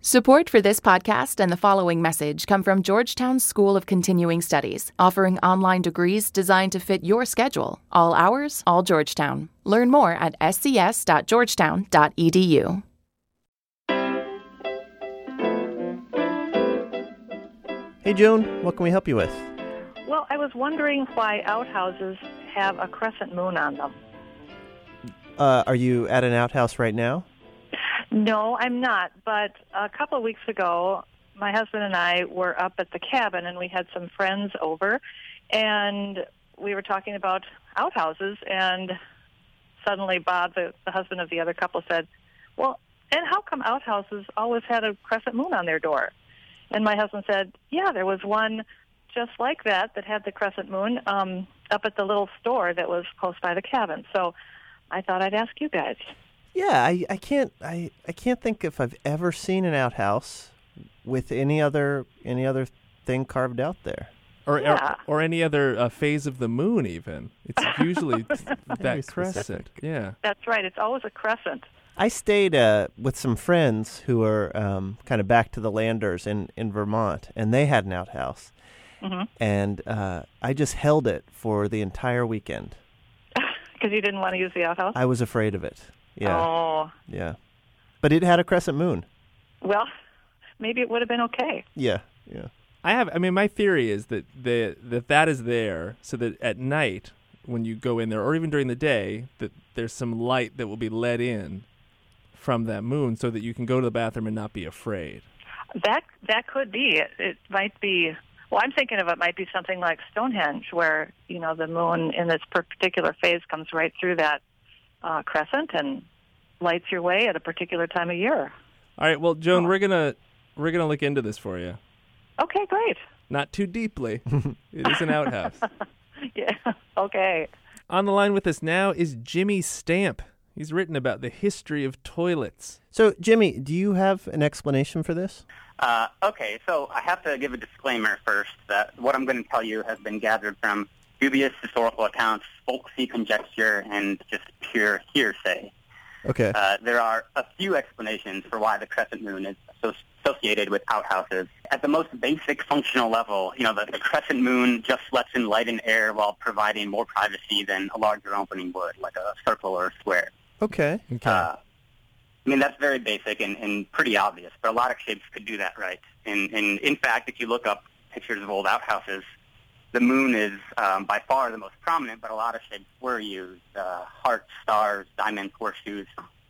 Support for this podcast and the following message come from Georgetown School of Continuing Studies, offering online degrees designed to fit your schedule. All hours, all Georgetown. Learn more at scs.georgetown.edu. Hey, Joan, what can we help you with? Well, I was wondering why outhouses have a crescent moon on them. Uh, are you at an outhouse right now? No, I'm not. But a couple of weeks ago, my husband and I were up at the cabin and we had some friends over and we were talking about outhouses and suddenly Bob, the, the husband of the other couple, said, Well, and how come outhouses always had a crescent moon on their door? And my husband said, Yeah, there was one just like that that had the crescent moon um, up at the little store that was close by the cabin. So I thought I'd ask you guys. Yeah, I, I can't I, I can't think if I've ever seen an outhouse with any other any other thing carved out there. Or, Yeah. or, or any other uh, phase of the moon, even. It's usually that Very crescent. specific. Yeah. That's right. It's always a crescent. I stayed uh, with some friends who are um, kind of back to the landers in, in Vermont, and they had an outhouse. hmm And uh, I just held it for the entire weekend. Because you didn't want to use the outhouse? I was afraid of it. Yeah, Oh, yeah. But it had a crescent moon. well, maybe it would have been okay. Yeah, yeah. I have. I mean, my theory is that the that that is there so that at night when you go in there, or even during the day, that there's some light that will be let in from that moon, so that you can go to the bathroom and not be afraid. That that could be. It, it might be. Well, I'm thinking of it might be something like Stonehenge, where you know the moon in this particular phase comes right through that uh, crescent and lights your way at a particular time of year. All right. Well, Joan, we're gonna we're gonna look into this for you. Okay, great. Not too deeply. it is an outhouse. Yeah. Okay. On the line with us now is Jimmy Stamp. He's written about the history of toilets. So, Jimmy, do you have an explanation for this? Uh, okay, so I have to give a disclaimer first that what I'm going to tell you has been gathered from dubious historical accounts, folksy conjecture, and just pure hearsay. Okay. Uh, there are a few explanations for why the crescent moon is asso- associated with outhouses. At the most basic functional level, you know, the, the crescent moon just lets in light and air while providing more privacy than a larger opening would, like a circle or a square. okay. Okay. Uh, I mean, that's very basic and, and pretty obvious, but a lot of shapes could do that right. And, and in fact, if you look up pictures of old outhouses, the moon is um, by far the most prominent, but a lot of shapes were used. Uh, hearts, stars, diamonds, horseshoes,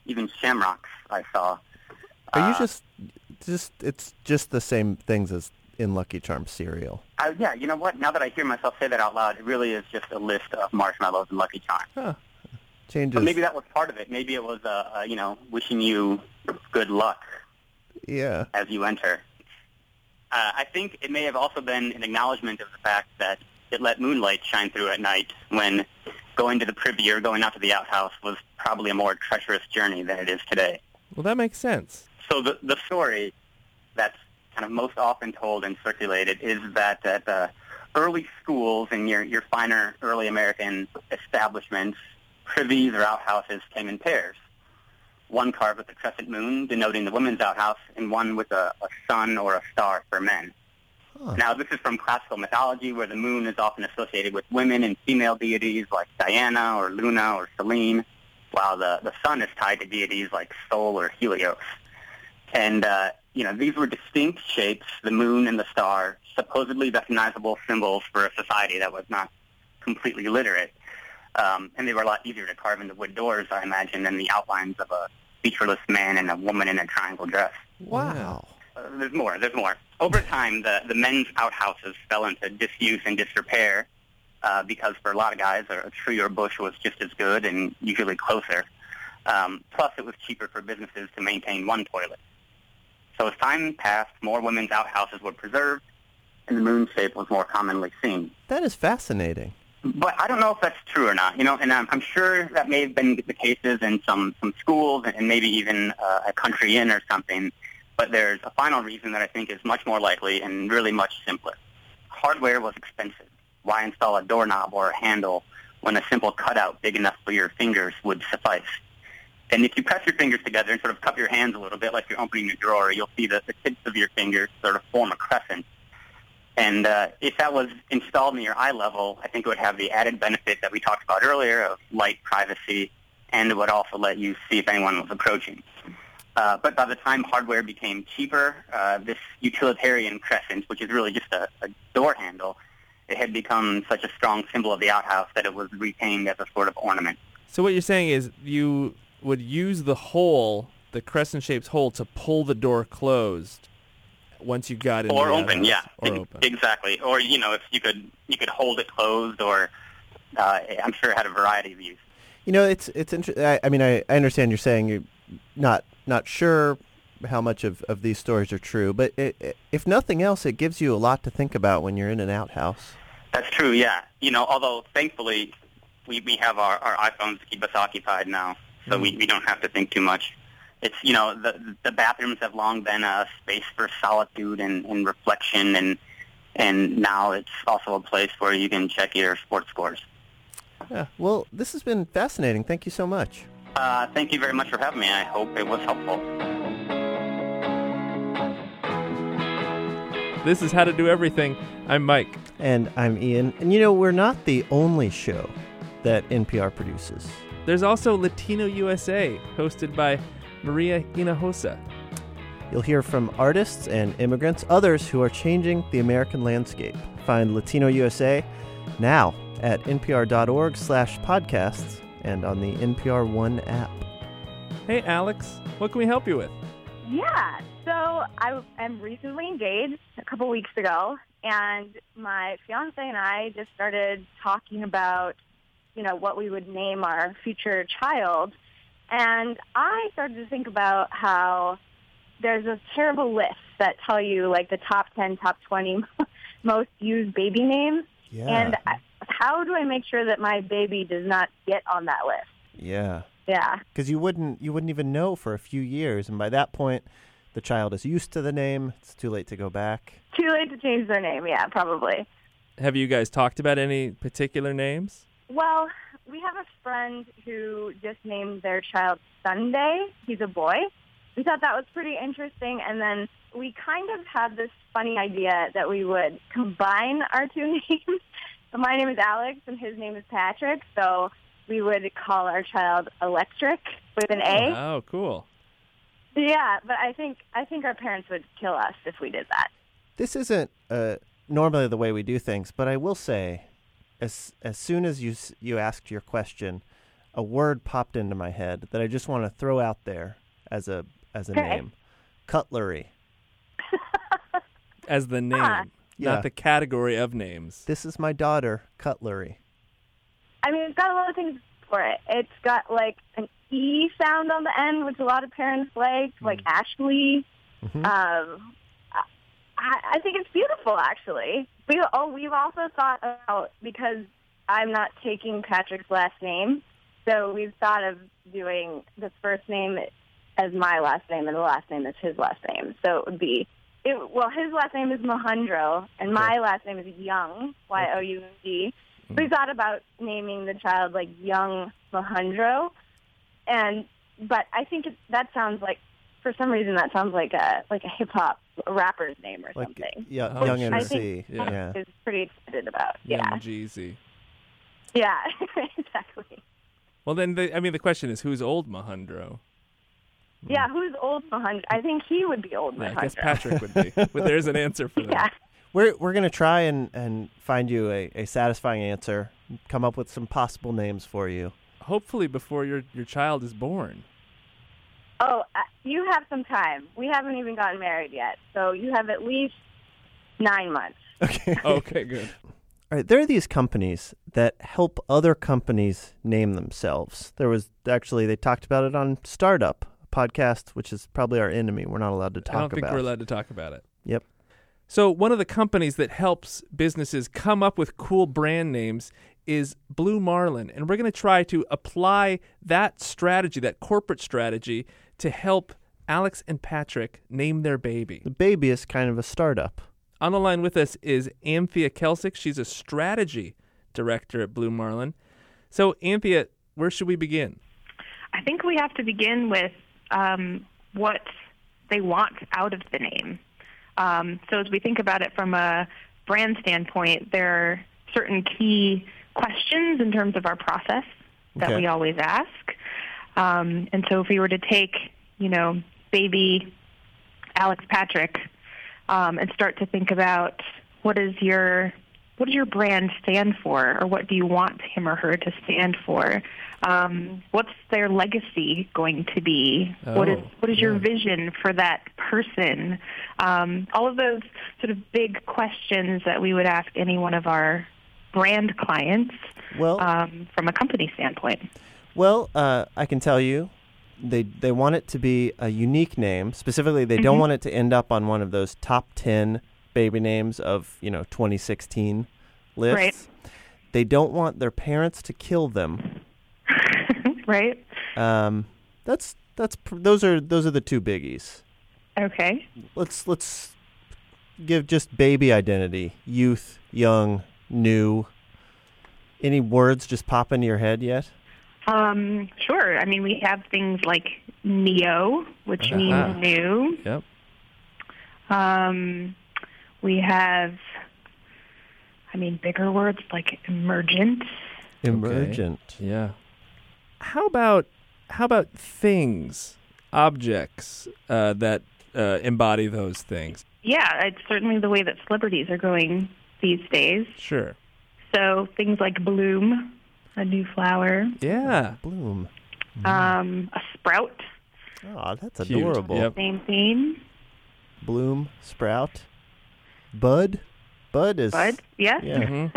even shamrocks I saw. Are you Uh, just just it's just the same things as in Lucky Charms cereal? Uh, yeah, you know what? Now that I hear myself say that out loud, it really is just a list of marshmallows and Lucky Charms. Huh. Changes. But maybe that was part of it. Maybe it was, uh, uh, you know, wishing you good luck yeah. as you enter. Uh, I think it may have also been an acknowledgement of the fact that it let moonlight shine through at night when going to the privy or going out to the outhouse was probably a more treacherous journey than it is today. Well, that makes sense. So the, the story that's kind of most often told and circulated is that at the early schools and your, your finer early American establishments, privies or outhouses came in pairs. One carved with the crescent moon, denoting the women's outhouse, and one with a, a sun or a star for men. Huh. Now, this is from classical mythology, where the moon is often associated with women and female deities like Diana or Luna or Selene, while the, the sun is tied to deities like Sol or Helios. And, uh, you know, these were distinct shapes, the moon and the star, supposedly recognizable symbols for a society that was not completely literate. Um, and they were a lot easier to carve into wood doors, I imagine, than the outlines of a featureless man and a woman in a triangle dress. Wow. Uh, there's more. There's more. Over time, the, the men's outhouses fell into disuse and disrepair uh, because for a lot of guys, a, tree or bush was just as good and usually closer. Um, plus, it was cheaper for businesses to maintain one toilet. So as time passed, more women's outhouses were preserved, and the moon shape was more commonly seen. That is fascinating. But I don't know if that's true or not. You know, and I'm, I'm sure that may have been the cases in some some schools and maybe even uh, a country inn or something. But there's a final reason that I think is much more likely and really much simpler. Hardware was expensive. Why install a doorknob or a handle when a simple cutout big enough for your fingers would suffice? And if you press your fingers together and sort of cup your hands a little bit like you're opening a drawer, you'll see that the tips of your fingers sort of form a crescent. And uh, if that was installed near eye level, I think it would have the added benefit that we talked about earlier of light privacy, and it would also let you see if anyone was approaching. Uh, but by the time hardware became cheaper, uh, this utilitarian crescent, which is really just a, a door handle, it had become such a strong symbol of the outhouse that it was retained as a sort of ornament. So what you're saying is you would use the hole, the crescent-shaped hole, to pull the door closed once you got it Or open, yeah, Or open. exactly. Or you know, if you could, you could hold it closed, or uh, I'm sure it had a variety of uses. You know, it's it's interesting. I, I mean, I, I understand you're saying you're not not sure how much of, of these stories are true, but it, it, if nothing else, it gives you a lot to think about when you're in an outhouse. That's true, yeah. You know, although thankfully we, we have our, our iPhones to keep us occupied now, so we, we don't have to think too much. It's, you know, the, the bathrooms have long been a space for solitude and, and reflection, and, and now it's also a place where you can check your sports scores. Yeah. Well, this has been fascinating. Thank you so much. Uh, thank you very much for having me. I hope it was helpful. This is How to Do Everything. I'm Mike. And I'm Ian. And you know, we're not the only show that NPR produces. There's also Latino USA, hosted by Maria Hinojosa. You'll hear from artists and immigrants, others who are changing the American landscape. Find Latino USA now at npr.org slash podcasts and on the NPR One app. Hey, Alex, what can we help you with? Yeah. So I am recently engaged a couple weeks ago, and my fiance and I just started talking about, you know, what we would name our future child. And I started to think about how there's a terrible list that tell you like the top 10, top 20 most used baby names. Yeah. And I, how do I make sure that my baby does not get on that list? yeah. Yeah. Because you wouldn't you wouldn't even know for a few years, and by that point, the child is used to the name. It's too late to go back. Too late to change their name. Yeah, probably. Have you guys talked about any particular names? Well, we have a friend who just named their child Sunday. He's a boy. We thought that was pretty interesting, and then we kind of had this funny idea that we would combine our two names. So my name is Alex, and his name is Patrick. So we would call our child Electric with an A. Oh, cool. Yeah, but I think I think our parents would kill us if we did that. This isn't uh, normally the way we do things, but I will say, as as soon as you you asked your question, a word popped into my head that I just want to throw out there as a as a Okay. name, cutlery. As the name, Ah. Yeah. not the category of names. This is my daughter, cutlery. I mean, it's got a lot of things for it. It's got like an E sound on the end, which a lot of parents like, like Ashley. Mhm. Um, I, I think it's beautiful, actually. We oh, we've also thought about because I'm not taking Patrick's last name, so we've thought of doing the first name as my last name and the last name as his last name. So it would be. It, well, his last name is Mahundro, and my last name is Young, Y O U N G. We thought about naming the child like Young Mahundro, and but I think it, that sounds like, for some reason, that sounds like a like a hip hop rapper's name or Like something. yeah, Oh, young sure. I think Yeah. yeah. is pretty excited about. Young Yeah, Jeezy. yeah, exactly. Well, then, the, I mean, the question is, who's old Mahundro? Yeah, who's old Mahundro? I think he would be old Yeah, Mahundro. I guess Patrick would be. but there's an answer for that. Yeah. We're we're gonna try and, and find you a, a satisfying answer. Come up with some possible names for you. Hopefully, before your your child is born. Oh, uh, you have some time. We haven't even gotten married yet, so you have at least nine months. Okay. Okay, good. All right, there are these companies that help other companies name themselves. There was actually they talked about it on Startup, a podcast which is probably our enemy. We're not allowed to talk about it. I don't think about. we're allowed to talk about it. Yep. So one of the companies that helps businesses come up with cool brand names is Blue Marlin, and we're going to try to apply that strategy, that corporate strategy, to help Alex and Patrick name their baby. The baby is kind of a startup. On the line with us is Anthea Kelsick. She's a strategy director at Blue Marlin. So, Anthea, where should we begin? I I think we have to begin with um, what they want out of the name. Um, so as we think about it from a brand standpoint, there are certain key questions in terms of our process that Okay. we always ask. Um, and so if we were to take, you know, baby Alex Patrick um, and start to think about what is your what does your brand stand for, or what do you want him or her to stand for? Um, what's their legacy going to be? what is Oh, what is your yeah. vision for that person? Um, all of those sort of big questions that we would ask any one of our brand clients Well, um, from a company standpoint. Well, uh, I can tell you, they they want it to be a unique name. Specifically, they Mm-hmm. don't want it to end up on one of those top ten baby names of you know 2016 lists. Right. They don't want their parents to kill them. right? Um, that's that's pr- those are those are the two biggies. Okay. Let's let's give just baby identity, youth, young, new. Any words just pop into your head yet? Um, sure. I mean, we have things like neo, which Uh-huh. means new. Yep. Um, we have, I mean, bigger words like emergent. Emergent. Yeah. How about how about things, objects uh, that uh, embody those things? Yeah, it's certainly the way that celebrities are going these days. Sure. So things like bloom, a new flower, Yeah. Bloom. um, a sprout, Oh, that's Cute. adorable. Yep. same theme. bloom, sprout, bud. Bud is Bud, yes. Yeah, Mhm.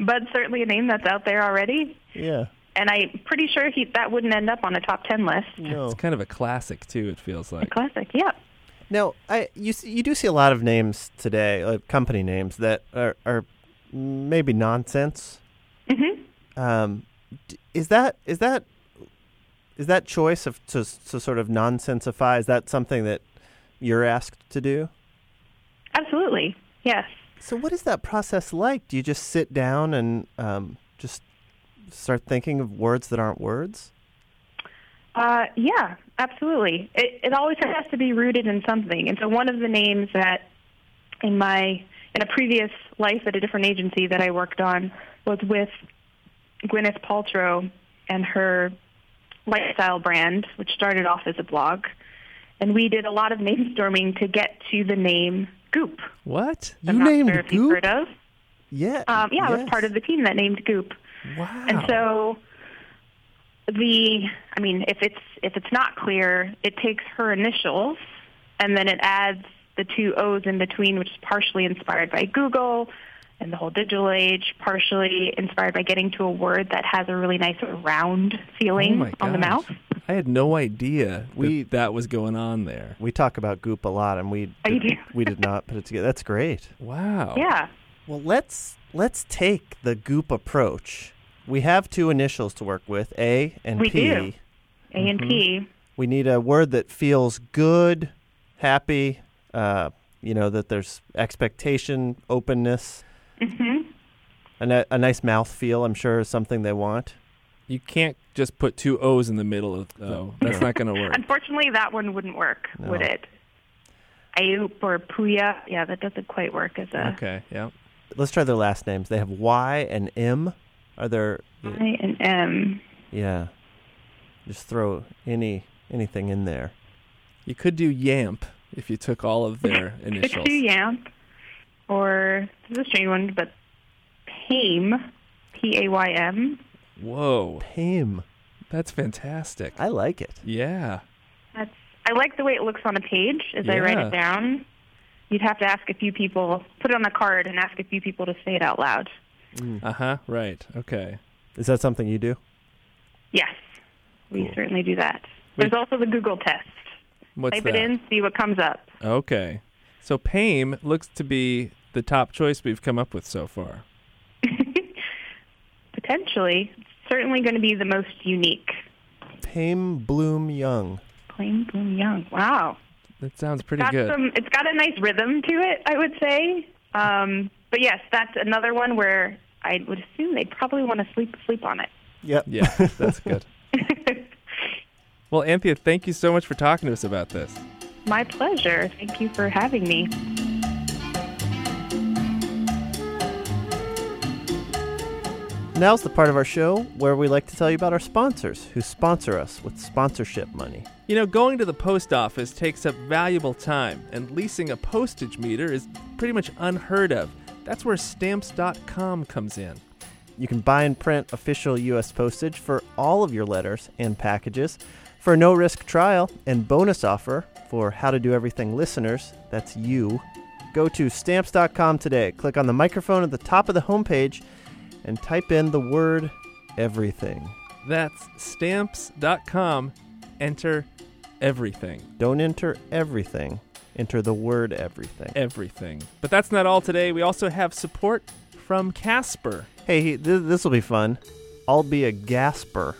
Bud's certainly a name that's out there already. yeah. And I'm pretty sure he that wouldn't end up on a top ten list. No. It's kind of a classic too. It feels A like. classic, yeah. Now, I you you do see a lot of names today, like company names that are are maybe nonsense. hmm Um, is that is that is that choice of to to sort of nonsensify? Is that something that you're asked to do? Absolutely, yes. So, what is that process like? Do you just sit down and um, just start thinking of words that aren't words? Uh, yeah, absolutely. It, it always has to be rooted in something. And so one of the names that in my in a previous life at a different agency that I worked on was with Gwyneth Paltrow and her lifestyle brand, which started off as a blog. And we did a lot of name storming to get to the name Goop. What? You I'm not named sure if you've Goop? heard of. Yeah. Um, yeah, I was part of the team that named Goop. Wow. And so the I mean, if it's if it's not clear, it takes her initials and then it adds the two O's in between, which is partially inspired by Google and the whole digital age, partially inspired by getting to a word that has a really nice round oh feeling my on the mouth. I had no idea We- we, that, that was going on there. We talk about Goop a lot, and we Oh, did, we did not put it together. That's great. Wow. Yeah. Well, let's let's take the Goop approach. We have two initials to work with, A and We P. do. A and P. We need a word that feels good, happy. Uh, you know that there's expectation, openness, hmm a, ni- a nice mouth feel. I'm sure is something they want. You can't just put two O's in the middle of though. That's not going to work. Unfortunately, that one wouldn't work, No. would it? Ayup or Puya, yeah, that doesn't quite work as a Okay. Yeah. Let's try their last names. They have Y and M. Are there? Y and M. Yeah. Just throw any anything in there. You could do Yamp if you took all of their initials. Could do Yamp, or this is a strange one, but Paym, P A Y M. Whoa, Pame. that's fantastic. I like it. Yeah. That's I like the way it looks on a page as I write it down. You'd have to ask a few people, put it on a card, and ask a few people to say it out loud. Uh huh. Right. Okay. Is that something you do? Yes, we Cool. certainly do that. Wait. There's also the Google test. What's Type that? it in, see what comes up. Okay. So Pame looks to be the top choice we've come up with so far. Potentially, certainly going to be the most unique. Pame Bloom Young. Pame Bloom Young. Wow. That sounds pretty got good. some it's got a nice rhythm to it i would say um but yes that's another one where i would assume they'd probably want to sleep sleep on it Yep. Yeah, that's good. Well, Anthea, thank you so much for talking to us about this. My pleasure. Thank you for having me. Now's the part of our show where we like to tell you about our sponsors who sponsor us with sponsorship money. You know, going to the post office takes up valuable time, and leasing a postage meter is pretty much unheard of. That's where stamps.com comes in. You can buy and print official U.S. postage for all of your letters and packages for a no risk trial and bonus offer for How to Do Everything listeners. That's you. Go to stamps.com today. Click on the microphone at the top of the homepage and type in the word everything. That's stamps.com. Enter everything. Don't enter everything, enter the word everything. Everything. But that's not all today. We also have support from Casper. Hey, th- this will be fun. I'll be a gasper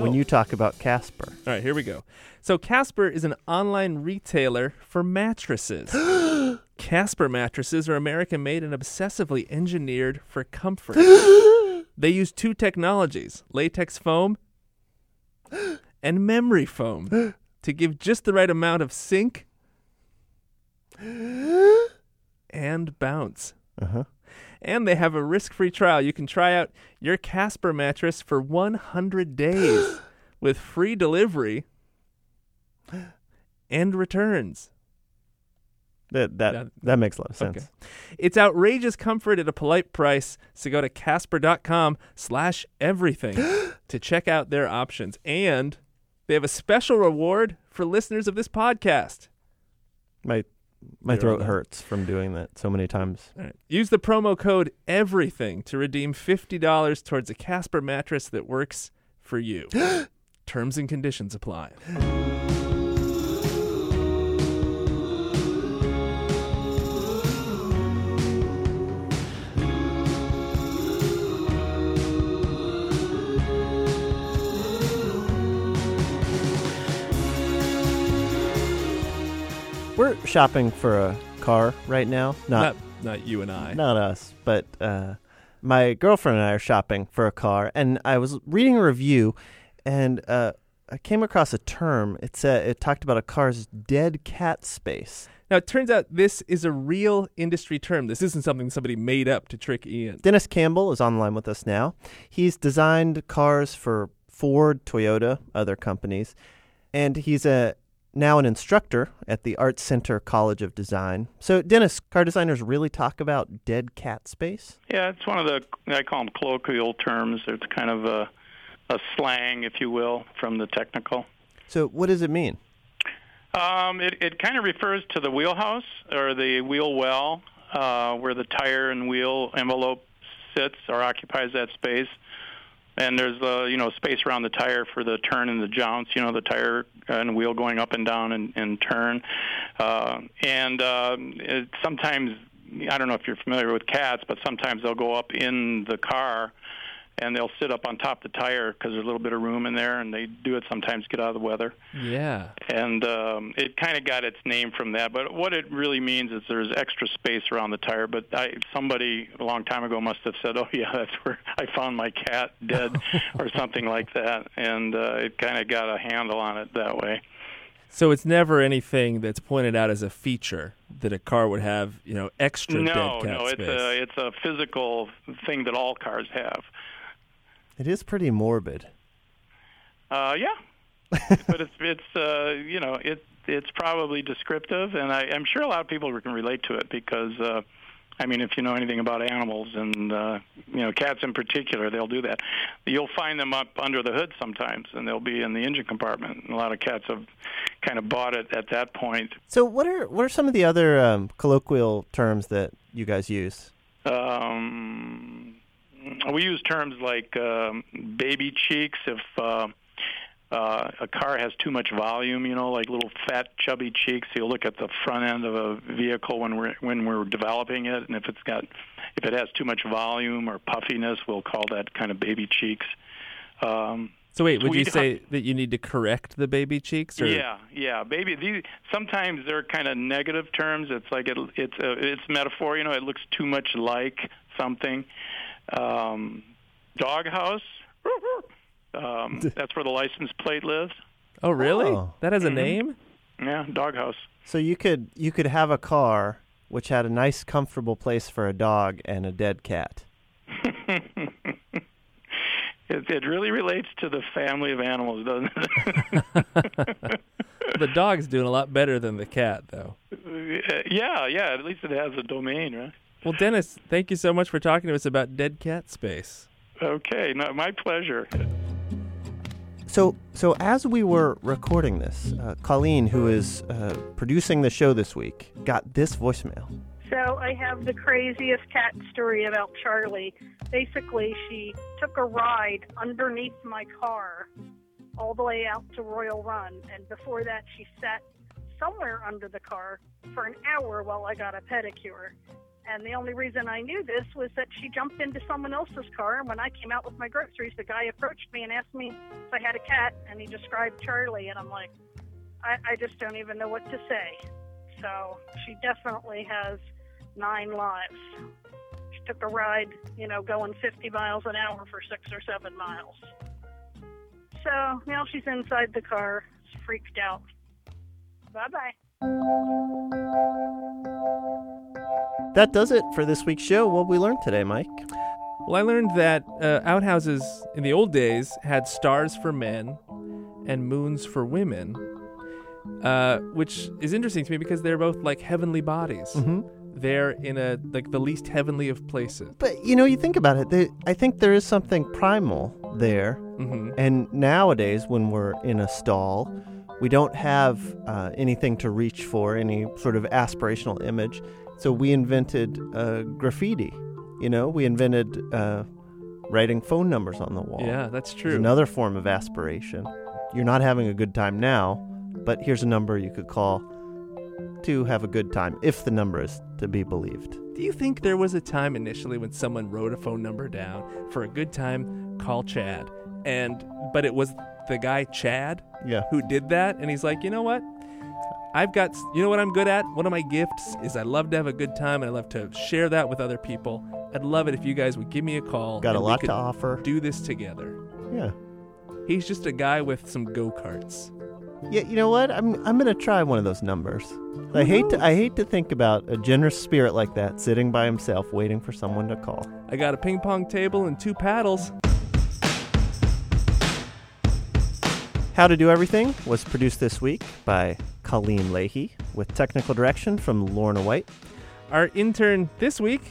when Oh. you talk about Casper. All right, here we go. So, Casper is an online retailer for mattresses. Casper mattresses are American made and obsessively engineered for comfort. they use two technologies latex foam and memory foam to give just the right amount of sink and bounce. Uh-huh. And they have a risk free trial. You can try out your Casper mattress for 100 days with free delivery and returns. That that That- that makes a lot of sense. Okay. It's outrageous comfort at a polite price. So go to casper.com slash everything to check out their options. And they have a special reward for listeners of this podcast. My my You're throat hurts from doing that so many times. All right. Use the promo code EVERYTHING to redeem $50 towards a Casper mattress that works for you. Terms and conditions apply. We're shopping for a car right now. Not, Not not you and I. not us, but uh, my girlfriend and I are shopping for a car, and I was reading a review, and uh, I came across a term. It said it talked about a car's dead cat space. Now, it turns out this is a real industry term. This isn't something somebody made up to trick Ian. Dennis Campbell is online with us now. He's designed cars for Ford, Toyota, other companies, and he's a now an instructor at the Art Center College of Design. So, Dennis, car designers really talk about dead cat space? Yeah, it's one of the I call them colloquial terms. It's kind of a a slang, if you will, from the technical. So, what does it mean? Um, it it kind of refers to the wheelhouse or the wheel well, uh, where the tire and wheel envelope sits or occupies that space. And there's uh, you know space around the tire for the turn and the jounce. You know the tire and wheel going up and down and, and turn. Uh, and uh, it, sometimes I don't know if you're familiar with cats, but sometimes they'll go up in the car and they'll sit up on top of the tire because there's a little bit of room in there, and they do it sometimes to get out of the weather Yeah. and um, it kind of got its name from that. But what it really means is there's extra space around the tire. But I, somebody a long time ago must have said, "Oh yeah, that's where I found my cat dead," or something like that, and uh, it kind of got a handle on it that way. So it's never anything that's pointed out as a feature that a car would have, you know, extra no, dead cat no, it's space. a it's a physical thing that all cars have. It is pretty morbid. Uh, yeah, but it's it's uh, you know it it's probably descriptive, and I, I'm sure a lot of people can relate to it because uh, I mean, if you know anything about animals and uh, you know cats in particular, they'll do that. You'll find them up under the hood sometimes, and they'll be in the engine compartment. And a lot of cats have kind of bought it at that point. So, what are what are some of the other um, colloquial terms that you guys use? Um, we use terms like um, baby cheeks if uh, uh, a car has too much volume, you know, like little fat, chubby cheeks. You look at the front end of a vehicle when we're when we're developing it, and if it's got if it has too much volume or puffiness, we'll call that kind of baby cheeks. Um, so wait, would you say that you need to correct the baby cheeks? Or? Yeah, yeah, baby. These sometimes they're kind of negative terms. It's like it, it's a, it's metaphor. You know, it looks too much like something. Um, doghouse. Um, that's where the license plate lives. Oh, really? Oh. That has a Mhm. name? Yeah, doghouse. So you could you could have a car which had a nice, comfortable place for a dog and a dead cat. it, it really relates to the family of animals, doesn't it? the dog's doing a lot better than the cat, though. yeah, yeah. At least it has a domain, right? Well, Dennis, thank you so much for talking to us about dead cat space. Okay, no, my pleasure. So, so as we were recording this, uh, Colleen, who is uh, producing the show this week, got this voicemail. So I have the craziest cat story about Charlie. Basically, she took a ride underneath my car all the way out to Royal Run, and before that, she sat somewhere under the car for an hour while I got a pedicure. And the only reason I knew this was that she jumped into someone else's car, and when I came out with my groceries, the guy approached me and asked me if I had a cat, and he described Charlie, and I'm like, I, I just don't even know what to say. So she definitely has nine lives. She took a ride, you know, going 50 miles an hour for six or seven miles. So now she's inside the car, freaked out. Bye bye. That does it for this week's show. What we learned today, Mike? Well, I learned that uh, outhouses in the old days had stars for men and moons for women, uh, which is interesting to me because they're both like heavenly bodies. Mm-hmm. They're in a like the least heavenly of places. But you know, you think about it. They, I think there is something primal there. hmm And nowadays, when we're in a stall, we don't have uh, anything to reach for, any sort of aspirational image. So we invented uh, graffiti. You know, we invented uh, writing phone numbers on the wall. Yeah, that's true. It's another form of aspiration. You're not having a good time now, but here's a number you could call to have a good time, if the number is to be believed. Do you think there was a time initially when someone wrote a phone number down for a good time, call Chad, and but it was the guy Chad Yeah. who did that, and he's like, you know what? I've got, you know what I'm good at? One of my gifts is I love to have a good time and I love to share that with other people. I'd love it if you guys would give me a call. Got a lot to offer. Do this together. Yeah. He's just a guy with some go karts. Yeah, you know what? I'm I'm gonna try one of those numbers. I hate to I hate to think about a generous spirit like that sitting by himself waiting for someone to call. I got a ping pong table and two paddles. How to Do Everything was produced this week by Colleen Leahy with technical direction from Lorna White. Our intern this week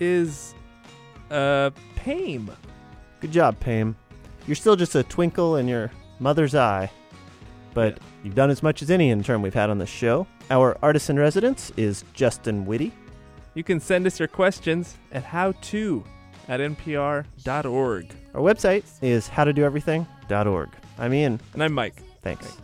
is uh Pame. Good job, Pam. You're still just a twinkle in your mother's eye, but you've done as much as any intern we've had on the show. Our artist in residence is Justin Whitty. You can send us your questions at howto at npr.org. Our website is howtodoeverything.org. I'm Ian. And I'm Mike. Thanks.